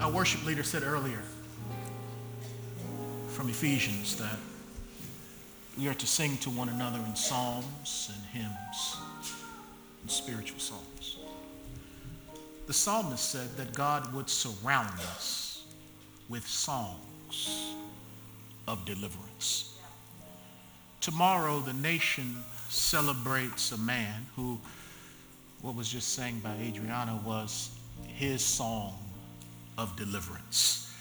Our worship leader said earlier from Ephesians that we are to sing to one another in psalms and hymns and spiritual songs. The psalmist said that God would surround us with songs of deliverance. Tomorrow, the nation celebrates a man who, what was just sang by Adriana, was his song of deliverance.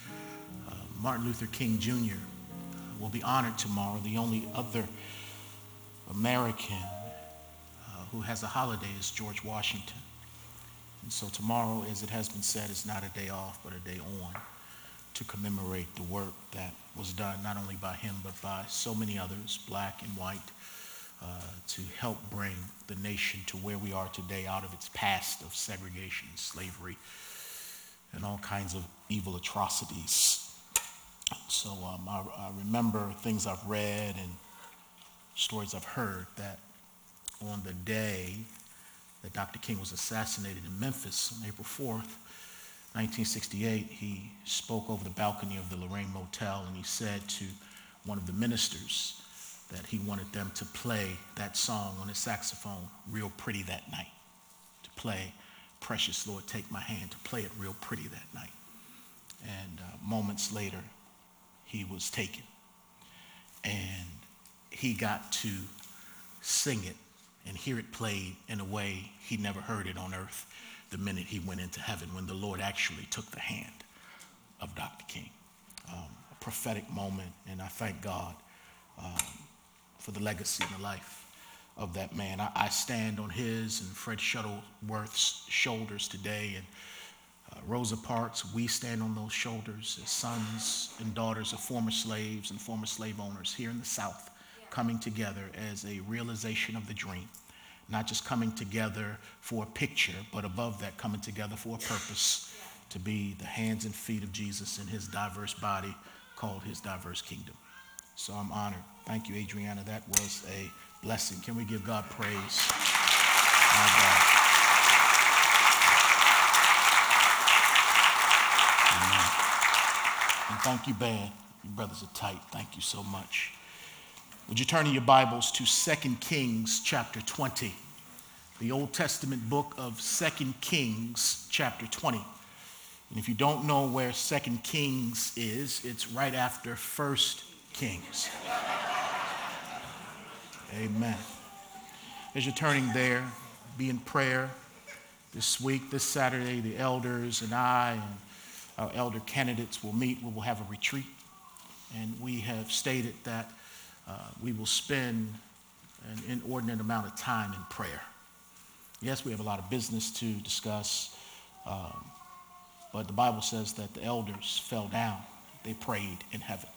Uh, Martin Luther King Jr. will be honored tomorrow. The only other American uh, who has a holiday is George Washington. And so tomorrow, as it has been said, is not a day off, but a day on to commemorate the work that was done not only by him, but by so many others, black and white, uh, to help bring the nation to where we are today out of its past of segregation, and slavery, and all kinds of evil atrocities. So um, I, I remember things I've read and stories I've heard that on the day that Dr. King was assassinated in Memphis on April 4th, 1968, he spoke over the balcony of the Lorraine Motel and he said to one of the ministers that he wanted them to play that song on his saxophone real pretty that night, to play Precious Lord, Take My Hand, to play it real pretty that night. And uh, moments later, he was taken. And he got to sing it and hear it played in a way he never heard it on earth the minute he went into heaven when the Lord actually took the hand of Dr. King. Um, a prophetic moment, and I thank God um, for the legacy and the life of that man. I, I, stand on his and Fred Shuttlesworth's shoulders today, and uh, Rosa Parks, we stand on those shoulders as sons and daughters of former slaves and former slave owners here in the South coming together as a realization of the dream. Not just coming together for a picture, but above that, coming together for a purpose to be the hands and feet of Jesus in his diverse body called his diverse kingdom. So I'm honored. Thank you, Adriana. That was a blessing. Can we give God praise? God. And thank you, band. You brothers are tight. Thank you so much. Would you turn in your Bibles to 2 Kings chapter 20, the Old Testament book of 2 Kings chapter 20. And if you don't know where 2 Kings is, it's right after 1 Kings. Amen. As you're turning there, be in prayer this week, this Saturday, the elders and I and our elder candidates will meet. We will have a retreat. And we have stated that uh, we will spend an inordinate amount of time in prayer. Yes, we have a lot of business to discuss, um, but the Bible says that the elders fell down. They prayed in heaven.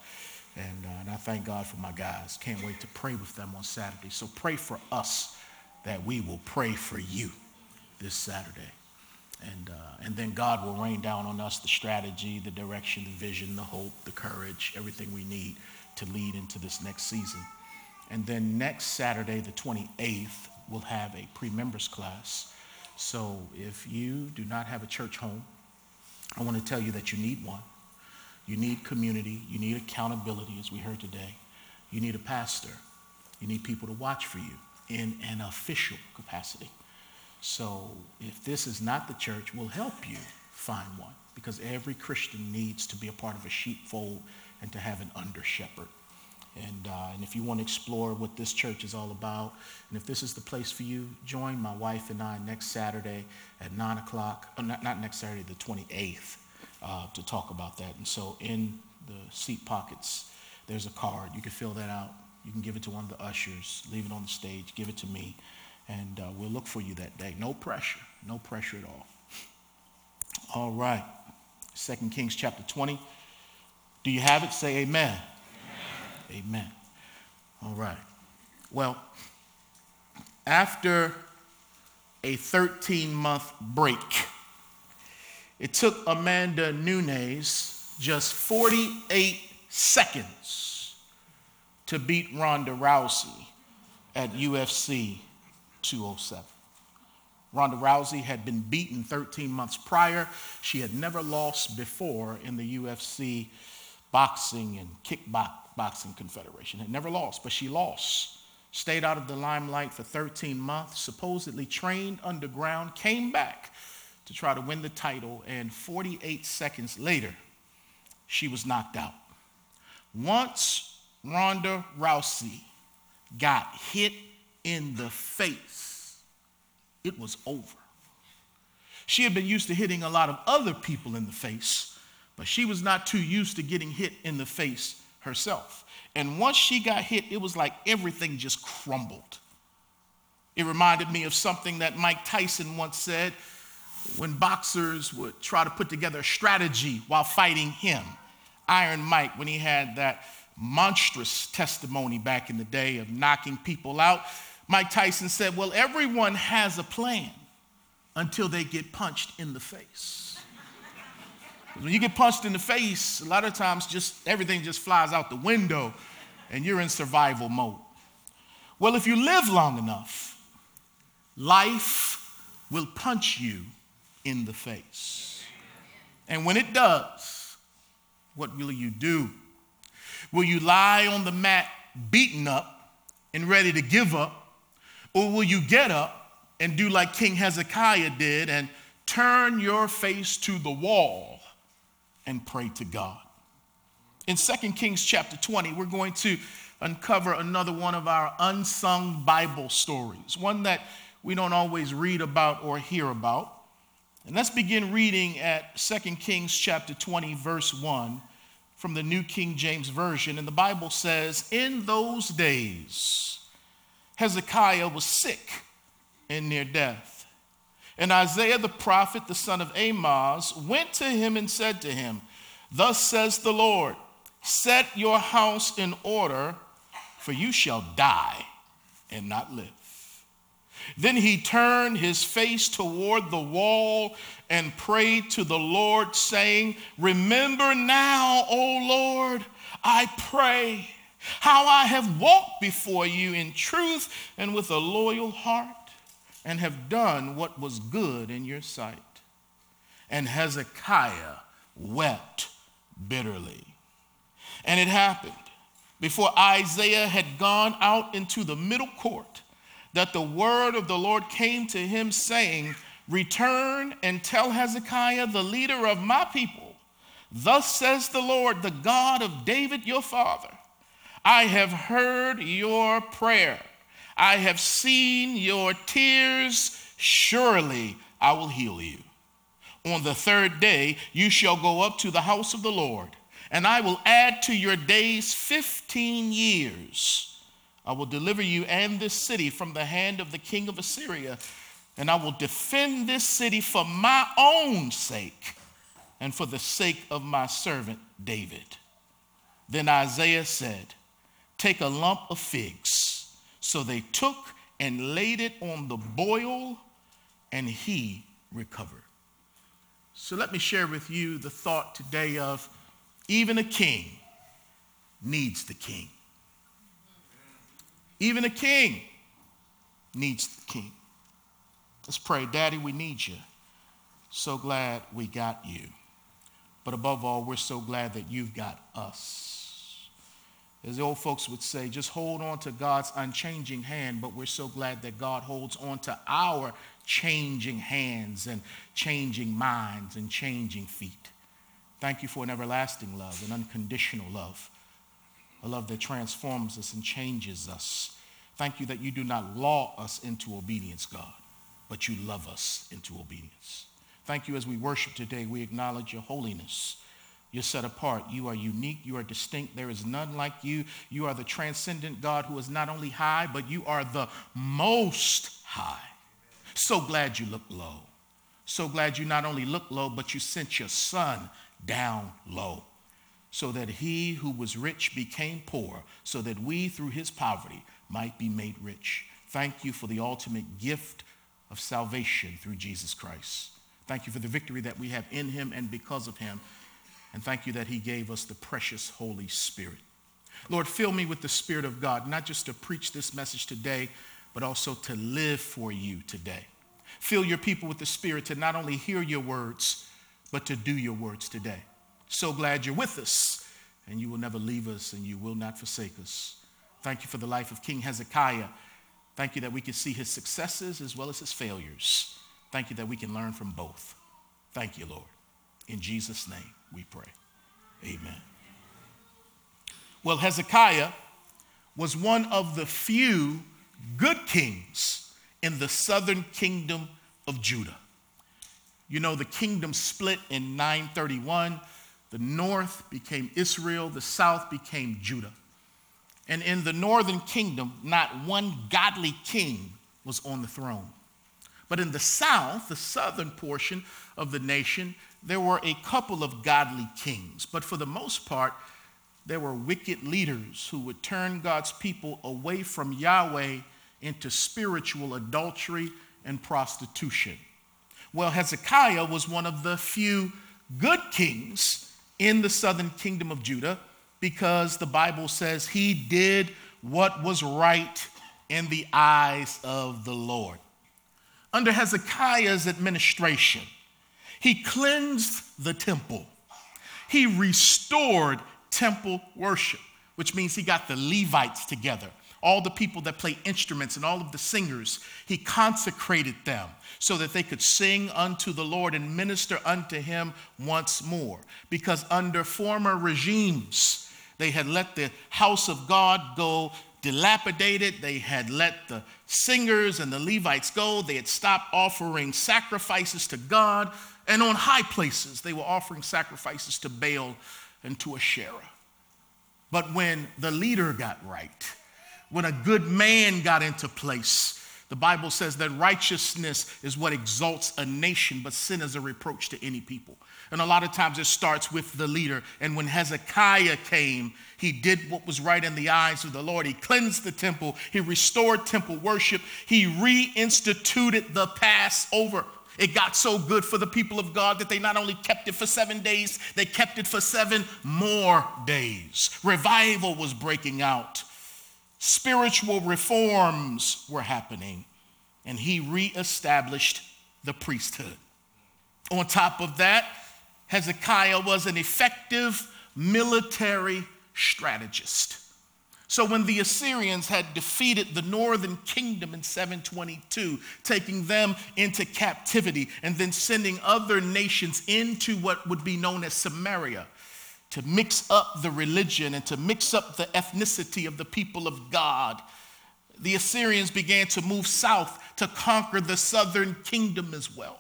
And, uh, and I thank God for my guys. Can't wait to pray with them on Saturday. So pray for us that we will pray for you this Saturday. And, uh, and then God will rain down on us the strategy, the direction, the vision, the hope, the courage, everything we need to lead into this next season. And then next Saturday, the 28th, we'll have a pre members class. So if you do not have a church home, I want to tell you that you need one. You need community. You need accountability, as we heard today. You need a pastor. You need people to watch for you in an official capacity. So if this is not the church, we'll help you find one because every Christian needs to be a part of a sheepfold and to have an under shepherd. And, uh, and if you want to explore what this church is all about, and if this is the place for you, join my wife and I next Saturday at 9 o'clock, oh, not, not next Saturday, the 28th, uh, to talk about that. And so in the seat pockets, there's a card. You can fill that out. You can give it to one of the ushers, leave it on the stage, give it to me, and uh, we'll look for you that day. No pressure, no pressure at all. All right. Second Kings chapter 20. Do you have it? Say amen. Amen. amen. All right. Well, after a 13 month break, it took Amanda Nunes just 48 seconds to beat Ronda Rousey at UFC 207. Ronda Rousey had been beaten 13 months prior. She had never lost before in the UFC boxing and kickboxing confederation. Had never lost, but she lost. Stayed out of the limelight for 13 months, supposedly trained underground, came back to try to win the title, and 48 seconds later, she was knocked out. Once Ronda Rousey got hit in the face, it was over. She had been used to hitting a lot of other people in the face, but she was not too used to getting hit in the face herself. And once she got hit, it was like everything just crumbled. It reminded me of something that Mike Tyson once said when boxers would try to put together a strategy while fighting him. Iron Mike, when he had that monstrous testimony back in the day of knocking people out, Mike Tyson said, Well, everyone has a plan until they get punched in the face. when you get punched in the face, a lot of times just everything just flies out the window and you're in survival mode. Well, if you live long enough, life will punch you in the face. And when it does, what will you do? Will you lie on the mat beaten up and ready to give up? Or will you get up and do like King Hezekiah did and turn your face to the wall and pray to God? In 2 Kings chapter 20, we're going to uncover another one of our unsung Bible stories, one that we don't always read about or hear about. And let's begin reading at 2 Kings chapter 20, verse 1 from the New King James Version. And the Bible says, In those days, Hezekiah was sick and near death. And Isaiah the prophet, the son of Amoz, went to him and said to him, Thus says the Lord, Set your house in order, for you shall die and not live. Then he turned his face toward the wall and prayed to the Lord, saying, Remember now, O Lord, I pray, how I have walked before you in truth and with a loyal heart, and have done what was good in your sight. And Hezekiah wept bitterly. And it happened before Isaiah had gone out into the middle court that the word of the Lord came to him, saying, Return and tell Hezekiah, the leader of my people, Thus says the Lord, the God of David your father, I have heard your prayer, I have seen your tears, surely I will heal you. On the third day, you shall go up to the house of the Lord, and I will add to your days 15 years I will deliver you and this city from the hand of the king of Assyria, and I will defend this city for my own sake and for the sake of my servant David. Then Isaiah said, Take a lump of figs. So they took and laid it on the boil, and he recovered. So let me share with you the thought today of even a king needs the king. Even a king needs the king. Let's pray. Daddy, we need you. So glad we got you. But above all, we're so glad that you've got us. As the old folks would say, just hold on to God's unchanging hand, but we're so glad that God holds on to our changing hands and changing minds and changing feet. Thank you for an everlasting love, an unconditional love a love that transforms us and changes us. Thank you that you do not law us into obedience, God, but you love us into obedience. Thank you as we worship today, we acknowledge your holiness. You're set apart. You are unique. You are distinct. There is none like you. You are the transcendent God who is not only high, but you are the most high. So glad you look low. So glad you not only look low, but you sent your son down low so that he who was rich became poor, so that we through his poverty might be made rich. Thank you for the ultimate gift of salvation through Jesus Christ. Thank you for the victory that we have in him and because of him. And thank you that he gave us the precious Holy Spirit. Lord, fill me with the Spirit of God, not just to preach this message today, but also to live for you today. Fill your people with the Spirit to not only hear your words, but to do your words today. So glad you're with us, and you will never leave us, and you will not forsake us. Thank you for the life of King Hezekiah. Thank you that we can see his successes as well as his failures. Thank you that we can learn from both. Thank you, Lord. In Jesus' name we pray. Amen. Well, Hezekiah was one of the few good kings in the southern kingdom of Judah. You know, the kingdom split in 931. The north became Israel, the south became Judah. And in the northern kingdom, not one godly king was on the throne. But in the south, the southern portion of the nation, there were a couple of godly kings. But for the most part, there were wicked leaders who would turn God's people away from Yahweh into spiritual adultery and prostitution. Well, Hezekiah was one of the few good kings in the southern kingdom of Judah because the Bible says he did what was right in the eyes of the Lord. Under Hezekiah's administration, he cleansed the temple. He restored temple worship, which means he got the Levites together, all the people that play instruments and all of the singers. He consecrated them so that they could sing unto the Lord and minister unto him once more. Because under former regimes, they had let the house of God go dilapidated. They had let the singers and the Levites go. They had stopped offering sacrifices to God. And on high places, they were offering sacrifices to Baal and to Asherah. But when the leader got right, when a good man got into place, the Bible says that righteousness is what exalts a nation, but sin is a reproach to any people. And a lot of times it starts with the leader. And when Hezekiah came, he did what was right in the eyes of the Lord. He cleansed the temple, he restored temple worship, he reinstituted the Passover. It got so good for the people of God that they not only kept it for seven days, they kept it for seven more days. Revival was breaking out, spiritual reforms were happening, and he reestablished the priesthood. On top of that, Hezekiah was an effective military strategist. So when the Assyrians had defeated the northern kingdom in 722, taking them into captivity and then sending other nations into what would be known as Samaria to mix up the religion and to mix up the ethnicity of the people of God, the Assyrians began to move south to conquer the southern kingdom as well.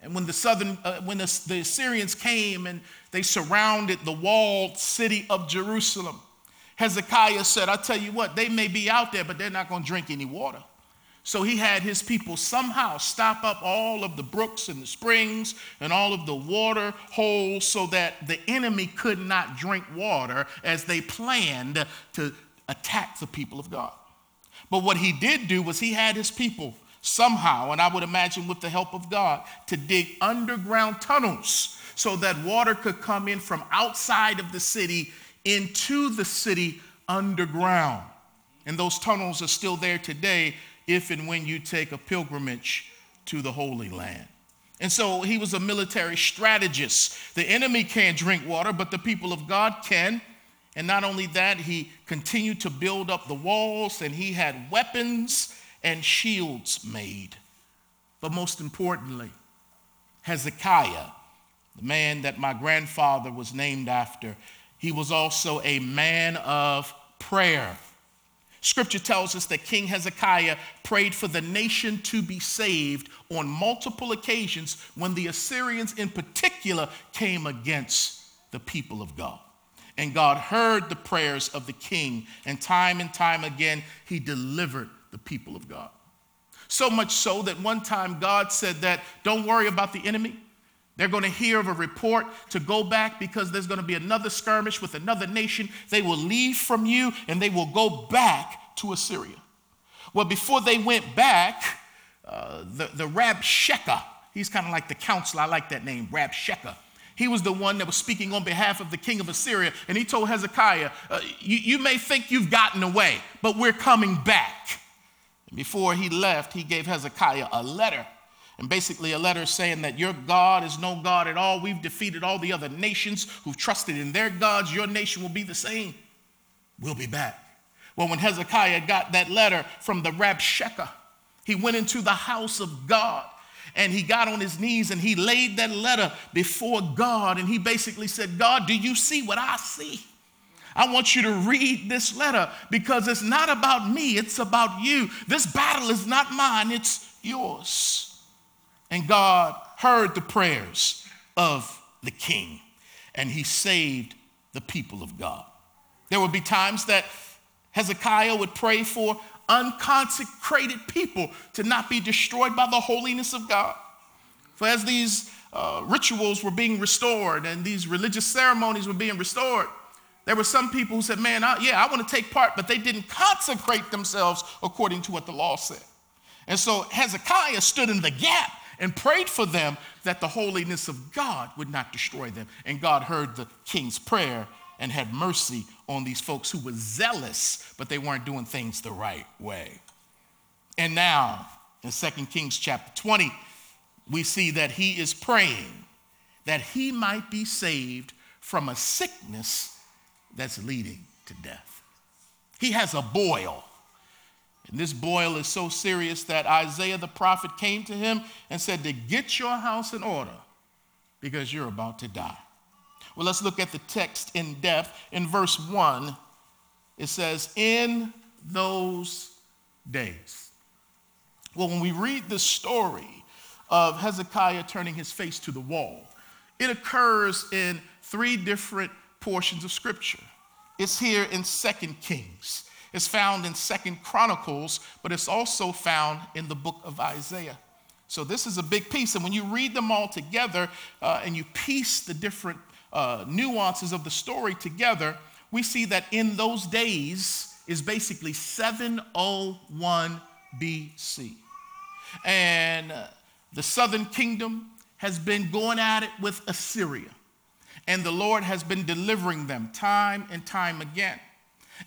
And when the southern, uh, when the, the Assyrians came and they surrounded the walled city of Jerusalem, Hezekiah said, I tell you what, they may be out there, but they're not going to drink any water. So he had his people somehow stop up all of the brooks and the springs and all of the water holes so that the enemy could not drink water as they planned to attack the people of God. But what he did do was he had his people somehow, and I would imagine with the help of God, to dig underground tunnels so that water could come in from outside of the city into the city underground. And those tunnels are still there today if and when you take a pilgrimage to the Holy Land. And so he was a military strategist. The enemy can't drink water, but the people of God can. And not only that, he continued to build up the walls and he had weapons and shields made. But most importantly, Hezekiah, the man that my grandfather was named after, he was also a man of prayer. Scripture tells us that King Hezekiah prayed for the nation to be saved on multiple occasions when the Assyrians, in particular, came against the people of God. And God heard the prayers of the king, and time and time again, he delivered the people of God. So much so that one time God said that, don't worry about the enemy. They're going to hear of a report to go back because there's going to be another skirmish with another nation. They will leave from you and they will go back to Assyria. Well, before they went back, uh, the, the Rabshakeh, he's kind of like the counselor, I like that name, Rabshakeh. He was the one that was speaking on behalf of the king of Assyria, and he told Hezekiah, uh, you, you may think you've gotten away, but we're coming back. And before he left, he gave Hezekiah a letter And basically, a letter saying that your God is no God at all. We've defeated all the other nations who've trusted in their gods. Your nation will be the same. We'll be back. Well, when Hezekiah got that letter from the Rabshakeh, he went into the house of God and he got on his knees and he laid that letter before God and he basically said, God, do you see what I see? I want you to read this letter because it's not about me, it's about you. This battle is not mine, it's yours. And God heard the prayers of the king and he saved the people of God. There would be times that Hezekiah would pray for unconsecrated people to not be destroyed by the holiness of God. For as these uh, rituals were being restored and these religious ceremonies were being restored, there were some people who said, Man, I, yeah, I want to take part, but they didn't consecrate themselves according to what the law said. And so Hezekiah stood in the gap and prayed for them that the holiness of God would not destroy them. And God heard the king's prayer and had mercy on these folks who were zealous, but they weren't doing things the right way. And now, in 2 Kings chapter 20, we see that he is praying that he might be saved from a sickness that's leading to death. He has a boil. And this boil is so serious that Isaiah the prophet came to him and said to get your house in order because you're about to die. Well, let's look at the text in depth. In verse 1, it says, In those days. Well, when we read the story of Hezekiah turning his face to the wall, it occurs in three different portions of scripture. It's here in Second Kings. It's found in Second Chronicles, but it's also found in the book of Isaiah. So this is a big piece. And when you read them all together uh, and you piece the different uh, nuances of the story together, we see that in those days is basically 701 BC. And uh, the southern kingdom has been going at it with Assyria. And the Lord has been delivering them time and time again.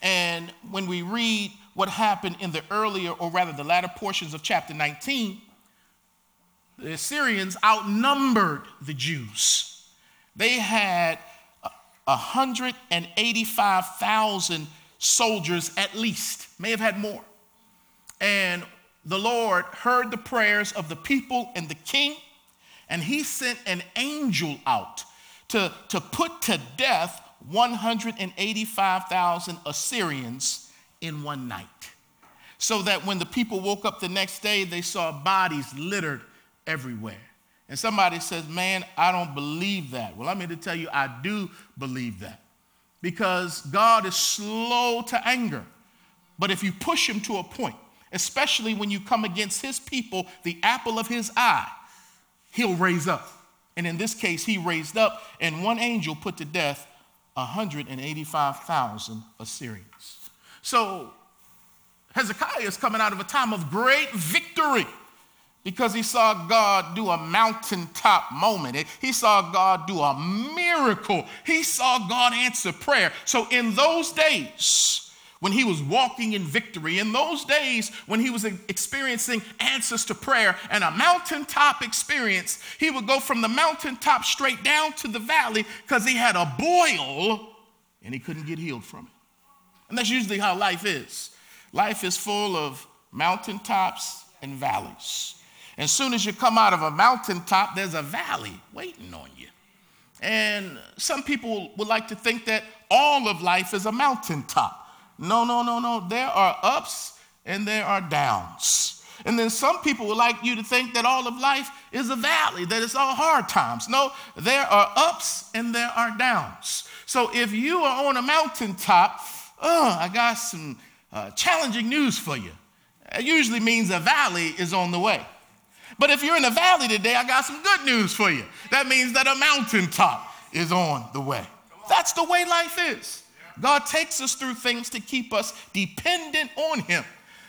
And when we read what happened in the earlier, or rather the latter portions of chapter 19, the Assyrians outnumbered the Jews they had 185,000 soldiers at least, may have had more. And the Lord heard the prayers of the people and the king, and he sent an angel out to, to put to death 185,000 Assyrians in one night. So that when the people woke up the next day, they saw bodies littered everywhere. And somebody says, Man, I don't believe that. Well, I'm here to tell you, I do believe that. Because God is slow to anger. But if you push him to a point, especially when you come against his people, the apple of his eye, he'll raise up. And in this case, he raised up, and one angel put to death 185,000 Assyrians. So Hezekiah is coming out of a time of great victory because he saw God do a mountaintop moment. He saw God do a miracle. He saw God answer prayer. So, in those days, when he was walking in victory, in those days when he was experiencing answers to prayer and a mountaintop experience, he would go from the mountaintop straight down to the valley because he had a boil and he couldn't get healed from it. And that's usually how life is. Life is full of mountaintops and valleys. As soon as you come out of a mountaintop, there's a valley waiting on you. And some people would like to think that all of life is a mountaintop. No, no, no, no. There are ups and there are downs. And then some people would like you to think that all of life is a valley, that it's all hard times. No, there are ups and there are downs. So if you are on a mountaintop, oh, I got some uh, challenging news for you. It usually means a valley is on the way. But if you're in a valley today, I got some good news for you. That means that a mountaintop is on the way. That's the way life is. God takes us through things to keep us dependent on Him.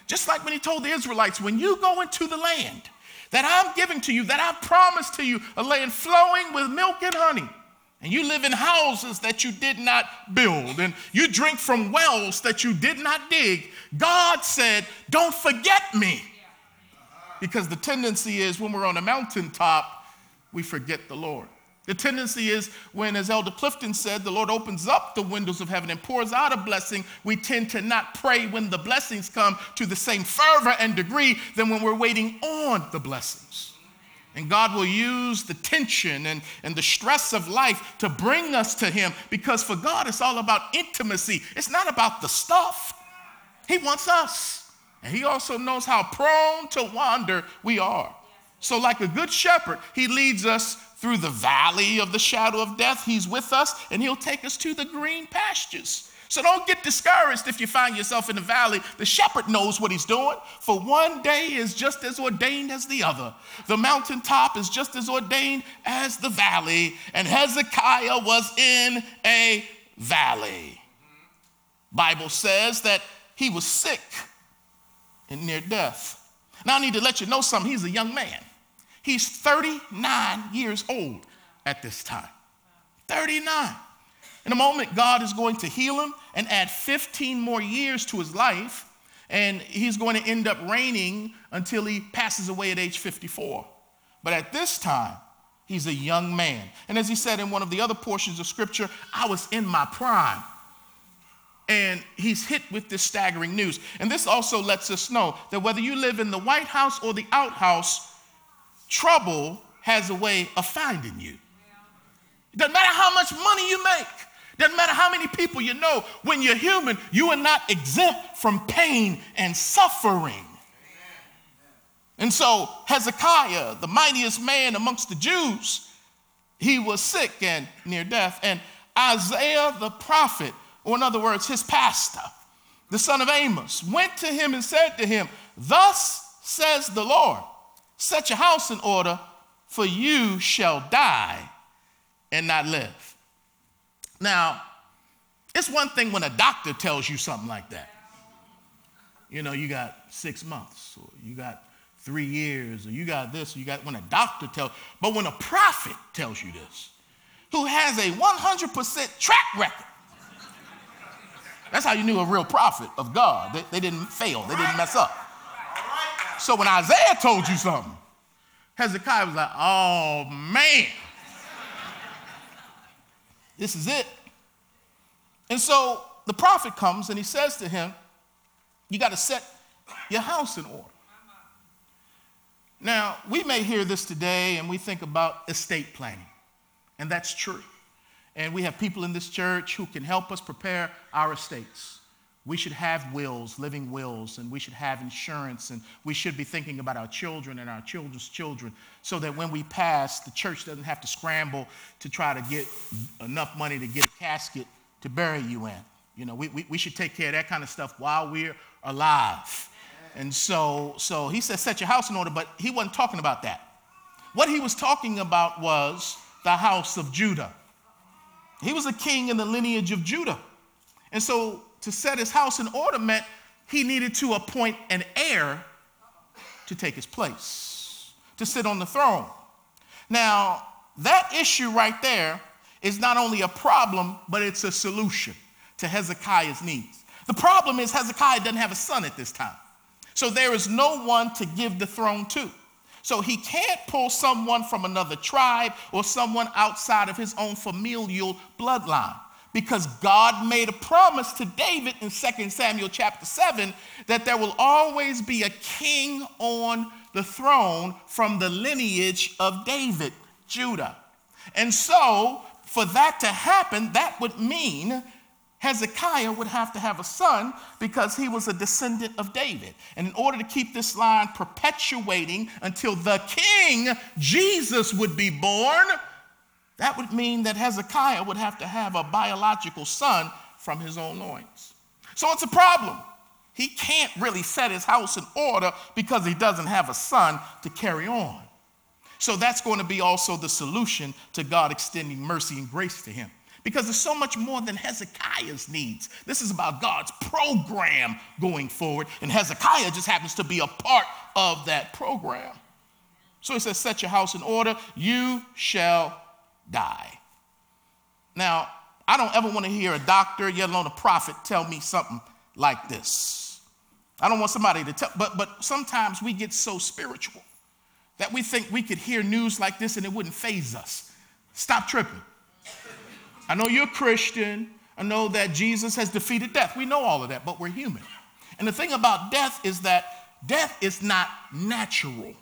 Just like when He told the Israelites, when you go into the land that I'm giving to you, that I promised to you, a land flowing with milk and honey, and you live in houses that you did not build, and you drink from wells that you did not dig, God said, Don't forget me. Because the tendency is when we're on a mountaintop, we forget the Lord. The tendency is when, as Elder Clifton said, the Lord opens up the windows of heaven and pours out a blessing, we tend to not pray when the blessings come to the same fervor and degree than when we're waiting on the blessings. And God will use the tension and, and the stress of life to bring us to Him because for God, it's all about intimacy. It's not about the stuff. He wants us. And He also knows how prone to wander we are. So, like a good shepherd, He leads us through the valley of the shadow of death. He's with us and he'll take us to the green pastures. So don't get discouraged if you find yourself in the valley. The shepherd knows what he's doing, for one day is just as ordained as the other. The mountaintop is just as ordained as the valley, and Hezekiah was in a valley. Bible says that he was sick and near death. Now I need to let you know something. He's a young man. He's 39 years old at this time. 39. In a moment, God is going to heal him and add 15 more years to his life, and he's going to end up reigning until he passes away at age 54. But at this time, he's a young man. And as he said in one of the other portions of scripture, I was in my prime. And he's hit with this staggering news. And this also lets us know that whether you live in the White House or the outhouse, trouble has a way of finding you. It doesn't matter how much money you make. Doesn't matter how many people you know. When you're human, you are not exempt from pain and suffering. And so Hezekiah, the mightiest man amongst the Jews, he was sick and near death. And Isaiah the prophet, or in other words, his pastor, the son of Amoz, went to him and said to him, Thus says the Lord, Set your house in order, for you shall die and not live. Now, it's one thing when a doctor tells you something like that. You know, you got six months, or you got three years, or you got this, or you got when a doctor tells, but when a prophet tells you this, who has a 100% track record, that's how you knew a real prophet of God. They, they didn't fail, they didn't mess up. So when Isaiah told you something, Hezekiah was like, oh man, this is it. And so the prophet comes and he says to him, You got to set your house in order. Now, we may hear this today and we think about estate planning, and that's true. And we have people in this church who can help us prepare our estates. We should have wills, living wills, and we should have insurance, and we should be thinking about our children and our children's children so that when we pass, the church doesn't have to scramble to try to get enough money to get a casket to bury you in. You know, we, we, we should take care of that kind of stuff while we're alive. And so, so he said, set your house in order, but he wasn't talking about that. What he was talking about was the house of Judah. He was a king in the lineage of Judah. And so to set his house in order meant he needed to appoint an heir to take his place, to sit on the throne. Now, that issue right there is not only a problem, but it's a solution to Hezekiah's needs. The problem is Hezekiah doesn't have a son at this time. So there is no one to give the throne to. So he can't pull someone from another tribe or someone outside of his own familial bloodline because God made a promise to David in 2 Samuel chapter 7 that there will always be a king on the throne from the lineage of David, Judah. And so, for that to happen, that would mean Hezekiah would have to have a son because he was a descendant of David. And in order to keep this line perpetuating until the king, Jesus, would be born, that would mean that Hezekiah would have to have a biological son from his own loins. So it's a problem. He can't really set his house in order because he doesn't have a son to carry on. So that's going to be also the solution to God extending mercy and grace to him. Because there's so much more than Hezekiah's needs. This is about God's program going forward, and Hezekiah just happens to be a part of that program. So he says, Set your house in order, you shall die. Now, I don't ever want to hear a doctor, yet alone a prophet, tell me something like this. I don't want somebody to tell, but, but sometimes we get so spiritual that we think we could hear news like this and it wouldn't faze us. Stop tripping. I know you're a Christian. I know that Jesus has defeated death. We know all of that, but we're human. And the thing about death is that death is not natural.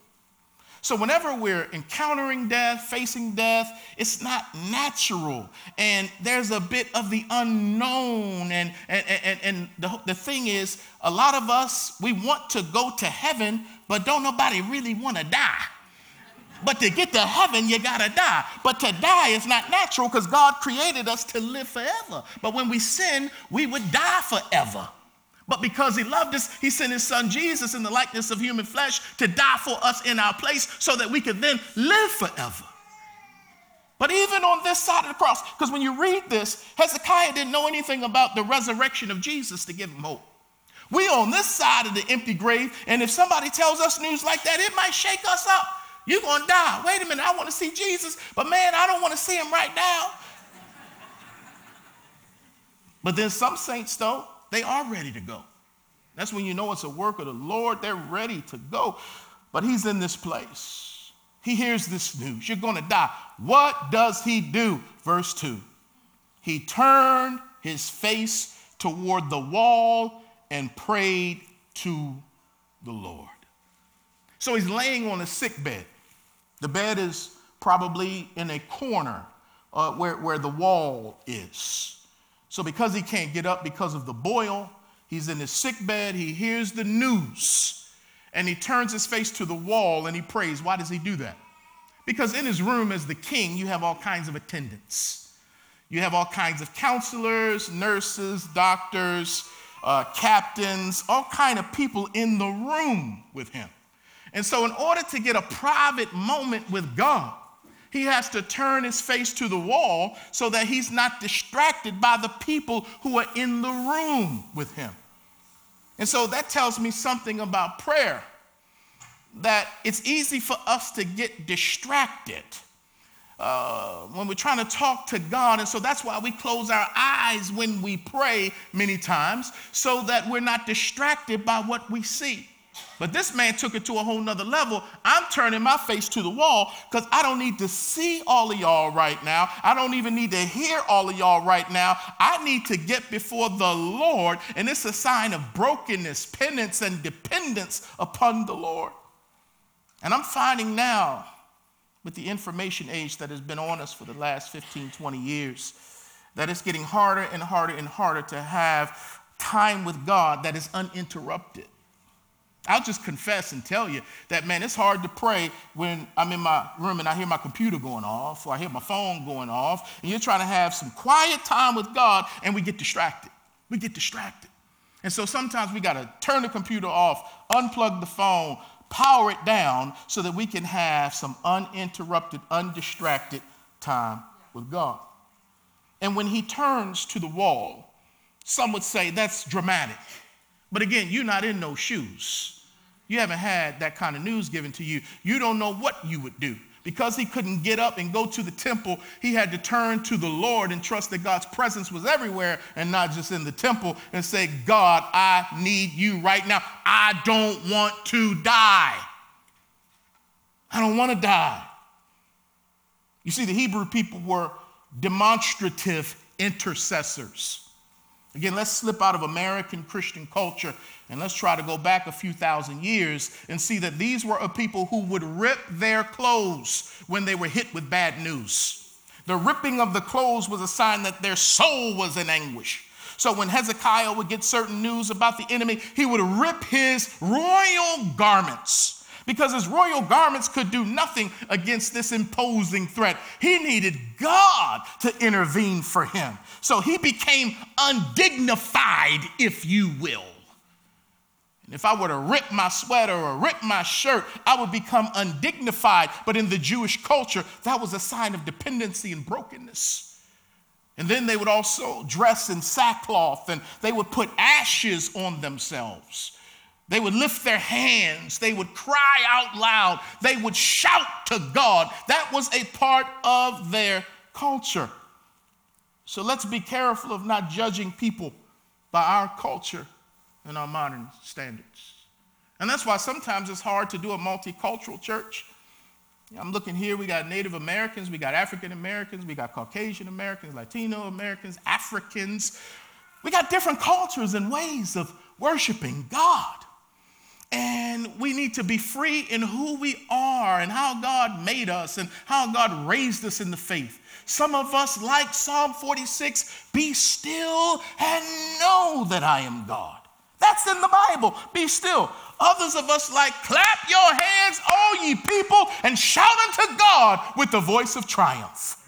So, whenever we're encountering death, facing death, it's not natural. And there's a bit of the unknown. And, and, and, and the, the thing is, a lot of us, we want to go to heaven, but don't nobody really want to die. But to get to heaven, you gotta die. But to die is not natural because God created us to live forever. But when we sin, we would die forever. But because he loved us, he sent his son Jesus in the likeness of human flesh to die for us in our place so that we could then live forever. But even on this side of the cross, because when you read this, Hezekiah didn't know anything about the resurrection of Jesus to give him hope. We on this side of the empty grave, and if somebody tells us news like that, it might shake us up. You're gonna die. Wait a minute, I want to see Jesus, but man, I don't want to see him right now. But then some saints, though, they are ready to go. That's when you know it's a work of the Lord. They're ready to go. But he's in this place. He hears this news. You're going to die. What does he do? Verse 2 He turned his face toward the wall and prayed to the Lord. So he's laying on a sick bed. The bed is probably in a corner uh, where, where the wall is. So, because he can't get up because of the boil, he's in his sick bed, he hears the news, and he turns his face to the wall and he prays. Why does he do that? Because in his room, as the king, you have all kinds of attendants. You have all kinds of counselors, nurses, doctors, uh, captains, all kind of people in the room with him. And so, in order to get a private moment with God, he has to turn his face to the wall so that he's not distracted by the people who are in the room with him. And so that tells me something about prayer that it's easy for us to get distracted uh, when we're trying to talk to God. And so that's why we close our eyes when we pray many times so that we're not distracted by what we see. But this man took it to a whole nother level. I'm turning my face to the wall because I don't need to see all of y'all right now. I don't even need to hear all of y'all right now. I need to get before the Lord, and it's a sign of brokenness, penance, and dependence upon the Lord. And I'm finding now, with the information age that has been on us for the last 15, 20 years, that it's getting harder and harder and harder to have time with God that is uninterrupted. I'll just confess and tell you that, man, it's hard to pray when I'm in my room and I hear my computer going off or I hear my phone going off, and you're trying to have some quiet time with God, and we get distracted. We get distracted. And so sometimes we got to turn the computer off, unplug the phone, power it down so that we can have some uninterrupted, undistracted time with God. And when he turns to the wall, some would say that's dramatic. But again, you're not in those shoes. You haven't had that kind of news given to you. You don't know what you would do. Because he couldn't get up and go to the temple, he had to turn to the Lord and trust that God's presence was everywhere and not just in the temple and say, God, I need you right now. I don't want to die. I don't want to die. You see, the Hebrew people were demonstrative intercessors. Again, let's slip out of American Christian culture and let's try to go back a few thousand years and see that these were a people who would rip their clothes when they were hit with bad news. The ripping of the clothes was a sign that their soul was in anguish. So when Hezekiah would get certain news about the enemy, he would rip his royal garments because his royal garments could do nothing against this imposing threat. He needed God to intervene for him. So he became undignified, if you will. And if I were to rip my sweater or rip my shirt, I would become undignified. But in the Jewish culture, that was a sign of dependency and brokenness. And then they would also dress in sackcloth and they would put ashes on themselves. They would lift their hands. They would cry out loud. They would shout to God. That was a part of their culture. So let's be careful of not judging people by our culture and our modern standards. And that's why sometimes it's hard to do a multicultural church. I'm looking here, we got Native Americans, we got African Americans, we got Caucasian Americans, Latino Americans, Africans. We got different cultures and ways of worshiping God. And we need to be free in who we are and how God made us and how God raised us in the faith. Some of us, like Psalm 46, be still and know that I am God. That's in the Bible. Be still. Others of us like, clap your hands, all ye people, and shout unto God with the voice of triumph.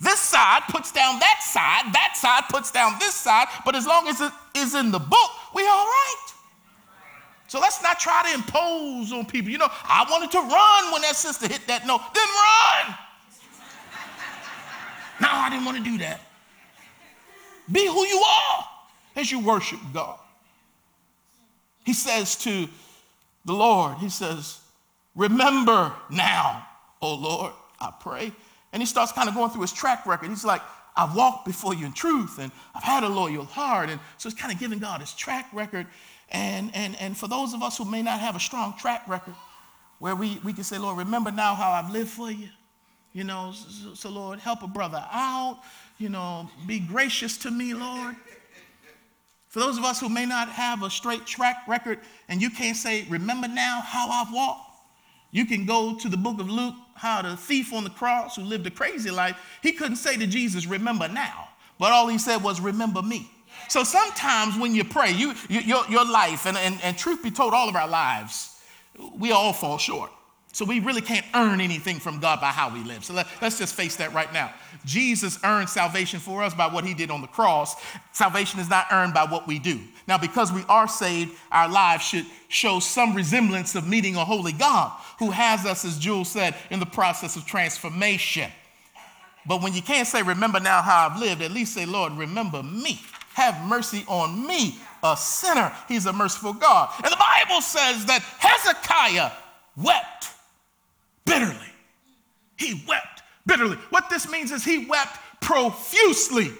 This side puts down that side, that side puts down this side, but as long as it is in the book, we are all right. So let's not try to impose on people. You know, I wanted to run when that sister hit that note. Then run. no, I didn't want to do that. Be who you are as you worship God. He says to the Lord, He says, Remember now, O Lord, I pray. And he starts kind of going through his track record. He's like, I've walked before you in truth and I've had a loyal heart. And so he's kind of giving God his track record. And, and, and for those of us who may not have a strong track record, where we, we can say, Lord, remember now how I've lived for you. You know, so, so Lord, help a brother out. You know, be gracious to me, Lord. For those of us who may not have a straight track record and you can't say, Remember now how I've walked, you can go to the book of Luke, how the thief on the cross who lived a crazy life, he couldn't say to Jesus, Remember now. But all he said was, Remember me. So sometimes when you pray, you, you your, your life, and, and, and truth be told, all of our lives, we all fall short. So we really can't earn anything from God by how we live. So let, us just face that right now. Jesus earned salvation for us by what he did on the cross. Salvation is not earned by what we do. Now, because we are saved, our lives should show some resemblance of meeting a holy God who has us, as Jules said, in the process of transformation. But when you can't say, Remember now how I've lived, at least say, Lord, remember me. Have mercy on me, a sinner. He's a merciful God. And the Bible says that Hezekiah wept bitterly. He wept bitterly. What this means is he wept profusely.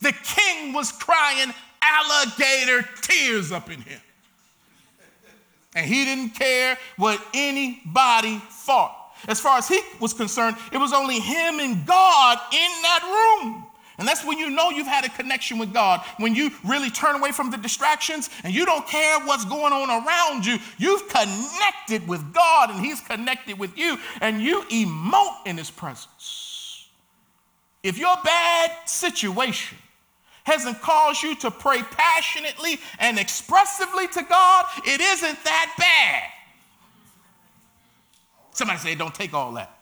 The king was crying alligator tears up in him. And he didn't care what anybody thought. As far as he was concerned, it was only him and God in that room. And that's when you know you've had a connection with God. When you really turn away from the distractions and you don't care what's going on around you, you've connected with God and He's connected with you, and you emote in His presence. If your bad situation hasn't caused you to pray passionately and expressively to God, it isn't that bad. Somebody say, don't take all that.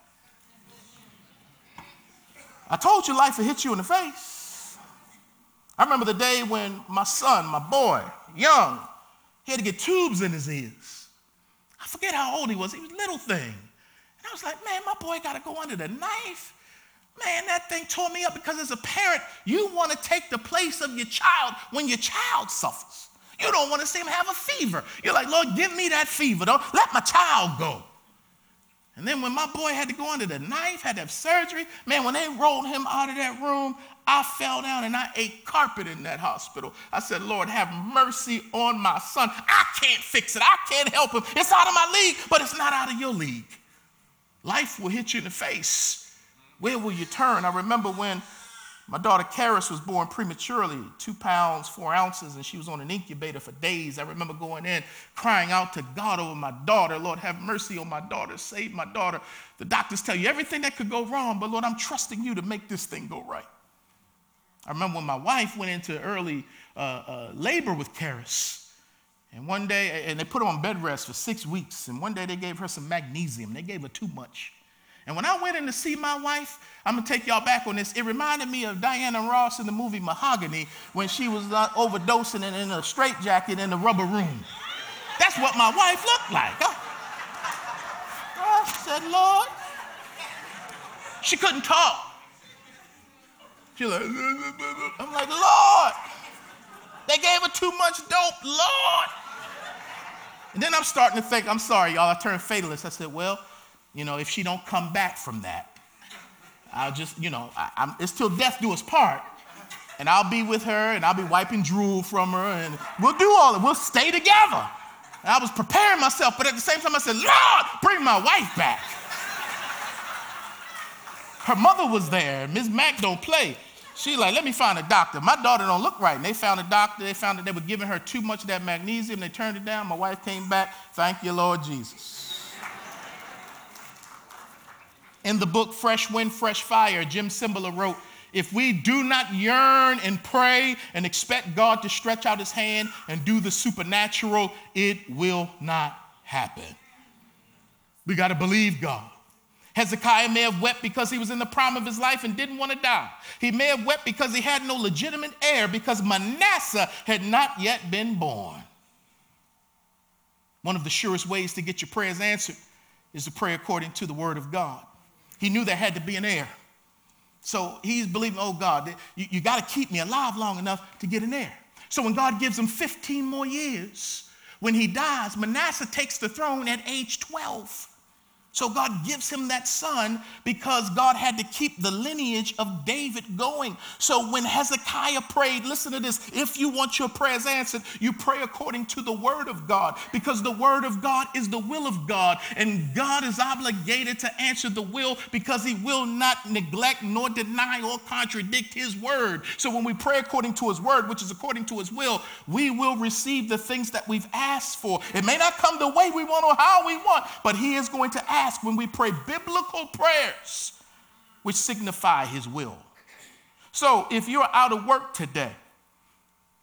I told you life would hit you in the face. I remember the day when my son, my boy, young, he had to get tubes in his ears. I forget how old he was. He was a little thing. And I was like, man, my boy got to go under the knife. Man, that thing tore me up because as a parent, you want to take the place of your child when your child suffers. You don't want to see him have a fever. You're like, Lord, give me that fever. Don't let my child go. And then when my boy had to go under the knife, had to have surgery, man, when they rolled him out of that room, I fell down and I ate carpet in that hospital. I said, Lord, have mercy on my son. I can't fix it. I can't help him. It's out of my league, but it's not out of your league. Life will hit you in the face. Where will you turn? I remember when my daughter Karis was born prematurely, two pounds, four ounces, and she was on an incubator for days. I remember going in, crying out to God over my daughter. Lord, have mercy on my daughter, save my daughter. The doctors tell you everything that could go wrong, but Lord, I'm trusting you to make this thing go right. I remember when my wife went into early uh, uh, labor with Karis. And one day, and they put her on bed rest for six weeks. And one day they gave her some magnesium. They gave her too much. And when I went in to see my wife, I'm gonna take y'all back on this. It reminded me of Diana Ross in the movie Mahogany when she was uh, overdosing and in a straitjacket in the rubber room. That's what my wife looked like. Huh? I said, Lord. She couldn't talk. She like, I'm like, Lord. They gave her too much dope, Lord. And then I'm starting to think, I'm sorry, y'all, I turned fatalist. I said, well, you know, if she don't come back from that, I'll just, you know, I, it's till death do us part. and I'll be with her and I'll be wiping drool from her and we'll do all it. We'll stay together. And I was preparing myself, but at the same time I said, Lord, bring my wife back. Her mother was there. Ms. Mack don't play. She like, let me find a doctor. My daughter don't look right. And they found a doctor. They found that they were giving her too much of that magnesium. They turned it down. My wife came back. Thank you, Lord Jesus. In the book Fresh Wind, Fresh Fire, Jim Cymbala wrote, if we do not yearn and pray and expect God to stretch out his hand and do the supernatural, it will not happen. We got to believe God. Hezekiah may have wept because he was in the prime of his life and didn't want to die. He may have wept because he had no legitimate heir because Manasseh had not yet been born. One of the surest ways to get your prayers answered is to pray according to the word of God. He knew there had to be an heir. So he's believing, oh God, you, you got to keep me alive long enough to get an heir. So when God gives him 15 more years, when he dies, Manasseh takes the throne at age 12. So God gives him that son because God had to keep the lineage of David going. So when Hezekiah prayed, listen to this if you want your prayers answered, you pray according to the word of God because the word of God is the will of God. And God is obligated to answer the will because he will not neglect nor deny or contradict his word. So when we pray according to his word, which is according to his will, we will receive the things that we've asked for. It may not come the way we want or how we want, but he is going to ask when we pray biblical prayers, which signify His will. So if you're out of work today,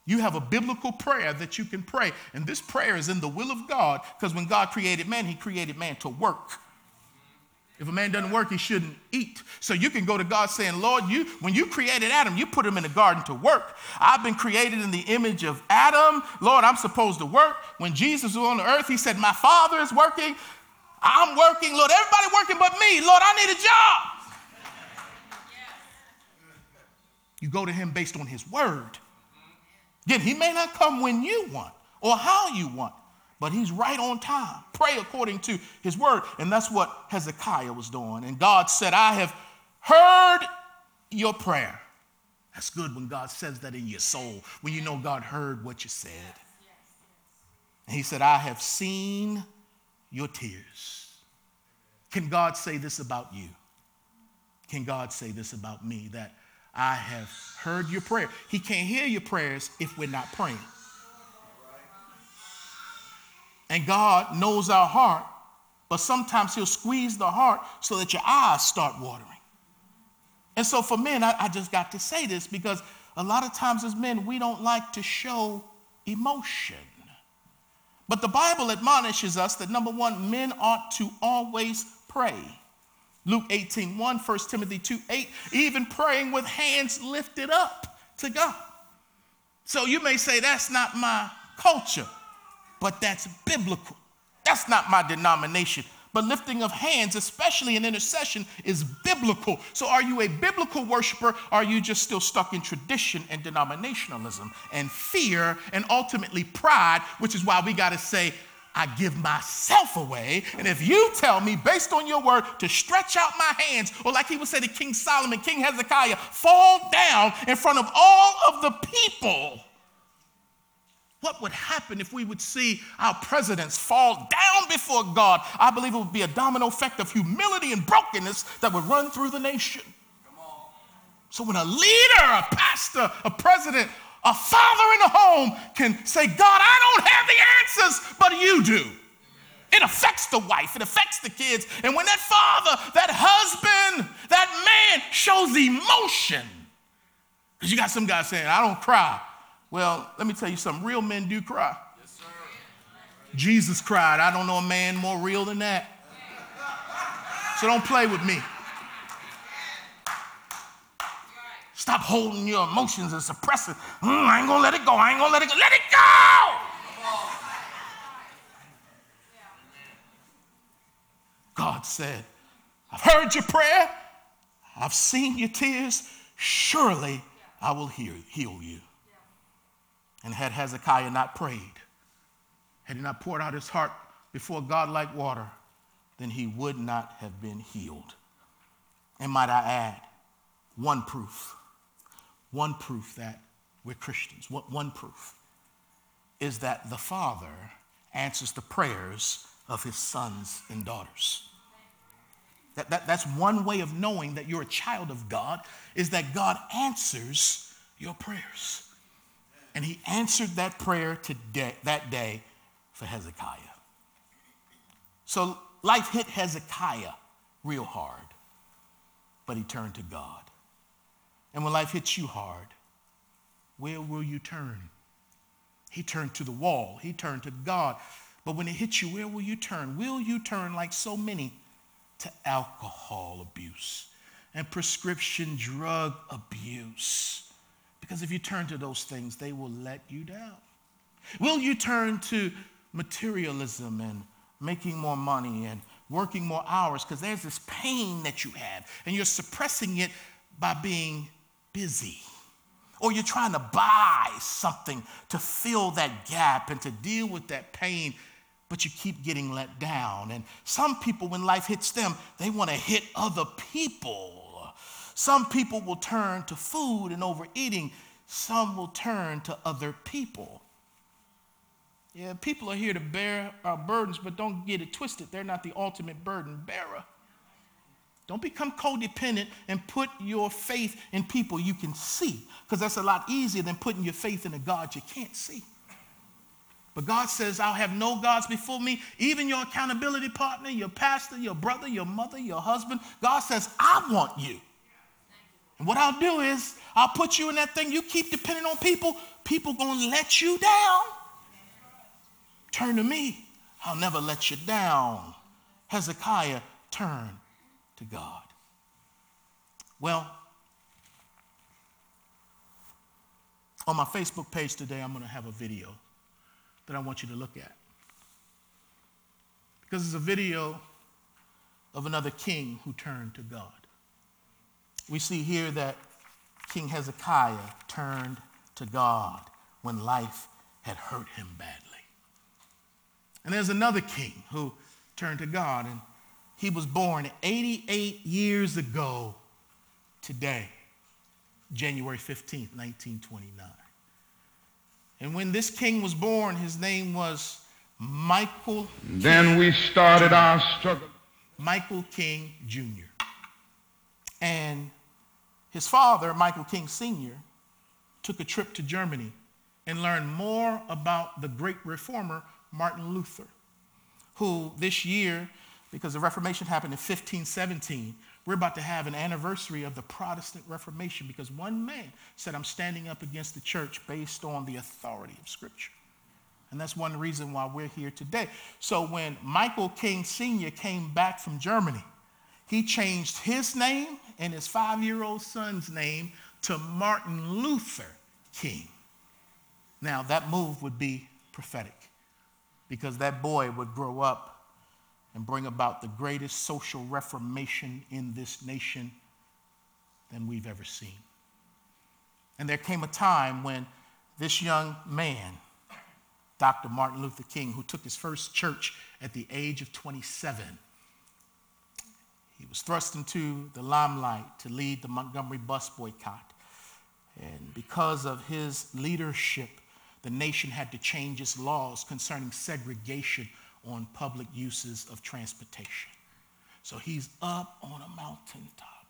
you have a biblical prayer that you can pray. And this prayer is in the will of God because when God created man, He created man to work. If a man doesn't work, he shouldn't eat. So you can go to God saying, Lord, you when you created Adam, you put him in the garden to work. I've been created in the image of Adam. Lord, I'm supposed to work. When Jesus was on the earth, he said, My father is working. I'm working, Lord. Everybody working but me. Lord, I need a job. You go to him based on his word. Again, he may not come when you want or how you want, but he's right on time. Pray according to his word. And that's what Hezekiah was doing. And God said, I have heard your prayer. That's good when God says that in your soul, when you know God heard what you said. And he said, I have seen your tears. Can God say this about you? Can God say this about me that I have heard your prayer? He can't hear your prayers if we're not praying. And God knows our heart, but sometimes He'll squeeze the heart so that your eyes start watering. And so for men, I, I just got to say this because a lot of times as men, we don't like to show emotion. But the Bible admonishes us that number one, men ought to always pray. Luke 18, 1, 1 Timothy 2, 8, even praying with hands lifted up to God. So you may say that's not my culture, but that's biblical. That's not my denomination. But lifting of hands, especially in intercession, is biblical. So are you a biblical worshiper? are you just still stuck in tradition and denominationalism and fear and ultimately pride, which is why we got to say, I give myself away. And if you tell me, based on your word, to stretch out my hands, or like he would say to King Solomon, King Hezekiah, fall down in front of all of the people what would happen if we would see our presidents fall down before God? I believe it would be a domino effect of humility and brokenness that would run through the nation. So when a leader, a pastor, a president, a father in a home can say, God, I don't have the answers, but you do. It affects the wife, it affects the kids. And when that father, that husband, that man shows emotion, because you got some guys saying, I don't cry. Well, let me tell you something real men do cry. Yes, Jesus cried. I don't know a man more real than that. So don't play with me. Stop holding your emotions and suppressing. Mm, I ain't gonna let it go. I ain't gonna let it go. Let it go! God said, I've heard your prayer. I've seen your tears. Surely I will heal, heal you. And had Hezekiah not prayed, had he not poured out his heart before God like water, then he would not have been healed. And might I add, one proof, one proof that we're Christians, one proof, is that the Father answers the prayers of his sons and daughters. That, that, that's one way of knowing that you're a child of God, is that God answers your prayers. And he answered that prayer today, that day for Hezekiah. So life hit Hezekiah real hard, but he turned to God. And when life hits you hard, where will you turn? He turned to the wall, he turned to God. But when it hits you, where will you turn? Will you turn, like so many, to alcohol abuse and prescription drug abuse? Because if you turn to those things, they will let you down. Will you turn to materialism and making more money and working more hours? Because there's this pain that you have, and you're suppressing it by being busy. Or you're trying to buy something to fill that gap and to deal with that pain, but you keep getting let down. And some people, when life hits them, they want to hit other people. Some people will turn to food and overeating, some will turn to other people. Yeah, people are here to bear our burdens, but don't get it twisted. They're not the ultimate burden bearer. Don't become codependent and put your faith in people you can see, because that's a lot easier than putting your faith in a God you can't see. But God says, I'll have no gods before me, even your accountability partner, your pastor, your brother, your mother, your husband. God says, I want you. And what I'll do is, I'll put you in that thing. You keep depending on people, people to let you down. Turn to me. I'll never let you down. Hezekiah turned to God. Well, on my Facebook page today, I'm going to have a video that I want you to look at. Because it's a video of another king who turned to God. We see here that King Hezekiah turned to God when life had hurt him badly. And there's another king who turned to God, and he was born 88 years ago today, January 15th, 1929. And when this king was born, his name was Michael. Then we started our struggle. Michael King Jr. And his father, Michael King Sr., took a trip to Germany and learned more about the great reformer, Martin Luther, who this year because the Reformation happened in 1517. We're about to have an anniversary of the Protestant Reformation because one man said, I'm standing up against the church based on the authority of Scripture. And that's one reason why we're here today. So when Michael King Sr. came back from Germany, he changed his name and his five year old son's name to Martin Luther King. Now, that move would be prophetic because that boy would grow up and bring about the greatest social reformation in this nation than we've ever seen. And there came a time when this young man, Dr. Martin Luther King, who took his first church at the age of 27, he was thrust into the limelight to lead the Montgomery bus boycott. And because of his leadership, the nation had to change its laws concerning segregation on public uses of transportation. So he's up on a mountaintop.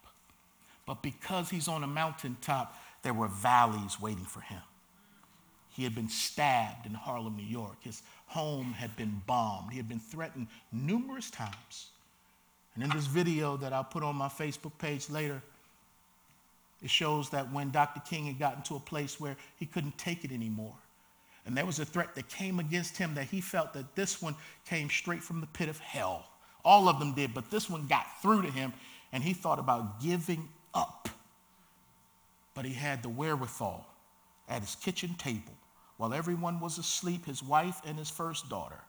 But because he's on a mountaintop, there were valleys waiting for him. He had been stabbed in Harlem, New York. His home had been bombed. He had been threatened numerous times. And in this video that I'll put on my Facebook page later, it shows that when Dr. King had gotten to a place where he couldn't take it anymore, and there was a threat that came against him that he felt that this one came straight from the pit of hell. All of them did, but this one got through to him, and he thought about giving up. But he had the wherewithal at his kitchen table while everyone was asleep, his wife and his first daughter.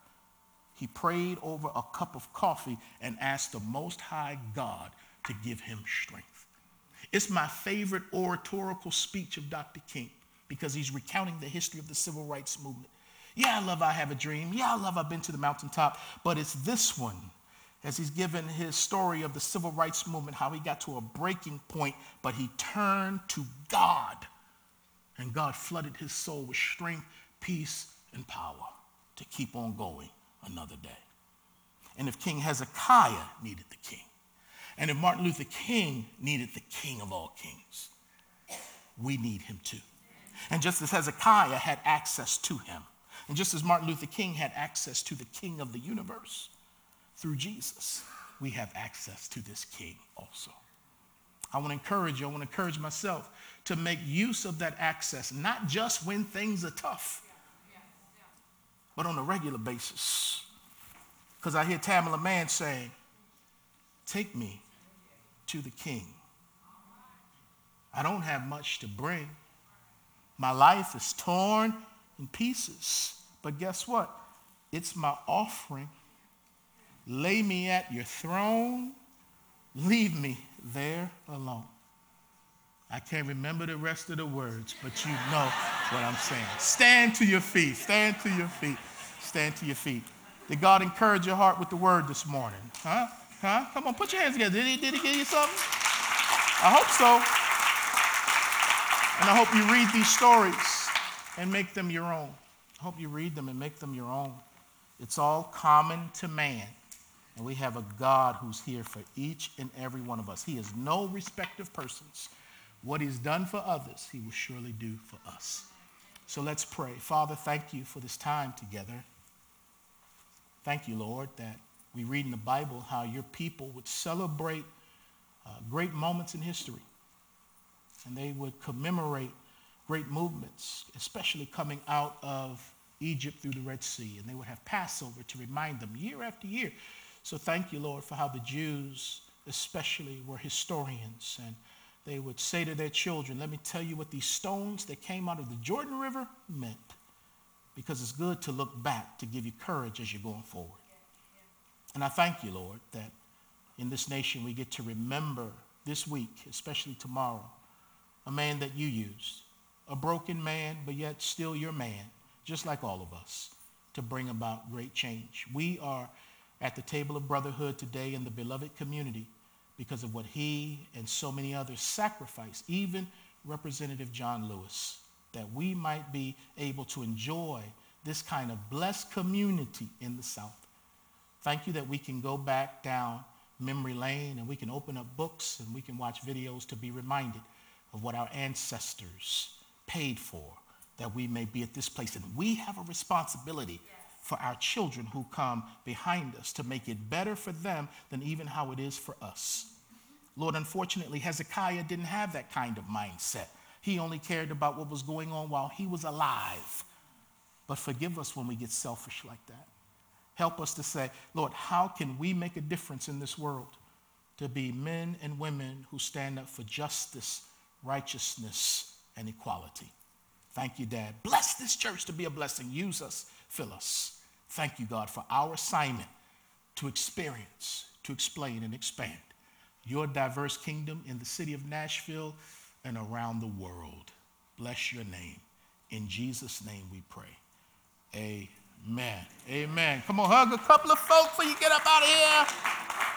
He prayed over a cup of coffee and asked the Most High God to give him strength. It's my favorite oratorical speech of Dr. King because he's recounting the history of the civil rights movement. Yeah, I love I Have a Dream. Yeah, I love I've been to the mountaintop. But it's this one, as he's given his story of the civil rights movement, how he got to a breaking point, but he turned to God And God flooded his soul with strength, peace, and power to keep on going another day. And if King Hezekiah needed the king, and if Martin Luther King needed the king of all kings, we need him too. And just as Hezekiah had access to him, and just as Martin Luther King had access to the king of the universe through Jesus, we have access to this king also. I want to encourage you, I want to encourage myself to make use of that access, not just when things are tough, but on a regular basis. Because I hear Tamela Mann saying, Take me to the king. I don't have much to bring. My life is torn in pieces. But guess what? It's my offering. Lay me at your throne. Leave me there alone. I can't remember the rest of the words, but you know what I'm saying. Stand to your feet. Stand to your feet. Stand to your feet. Did God encourage your heart with the word this morning? Huh? Huh? Come on, put your hands together. Did he, did he give you something? I hope so. And I hope you read these stories and make them your own. I hope you read them and make them your own. It's all common to man. And we have a God who's here for each and every one of us. He is no respect of persons. What he's done for others, he will surely do for us. So let's pray. Father, thank you for this time together. Thank you, Lord, that we read in the Bible how your people would celebrate uh, great moments in history. And they would commemorate great movements, especially coming out of Egypt through the Red Sea. And they would have Passover to remind them year after year. So thank you, Lord, for how the Jews especially were historians and they would say to their children, let me tell you what these stones that came out of the Jordan River meant. Because it's good to look back to give you courage as you're going forward. And I thank you, Lord, that in this nation we get to remember this week, especially tomorrow, a man that you used, a broken man, but yet still your man, just like all of us, to bring about great change. We are at the table of brotherhood today in the beloved community because of what he and so many others sacrificed, even Representative John Lewis, that we might be able to enjoy this kind of blessed community in the South. Thank you that we can go back down memory lane and we can open up books and we can watch videos to be reminded of what our ancestors paid for that we may be at this place. And we have a responsibility for our children who come behind us to make it better for them than even how it is for us. Lord, unfortunately, Hezekiah didn't have that kind of mindset. He only cared about what was going on while he was alive. But forgive us when we get selfish like that. Help us to say, Lord, how can we make a difference in this world to be men and women who stand up for justice, righteousness, and equality? Thank you, Dad. Bless this church to be a blessing. Use us, fill us. Thank you, God, for our assignment to experience, to explain, and expand your diverse kingdom in the city of Nashville and around the world. Bless your name. In Jesus' name we pray. Amen. Amen. Come on, hug a couple of folks before you get up out of here.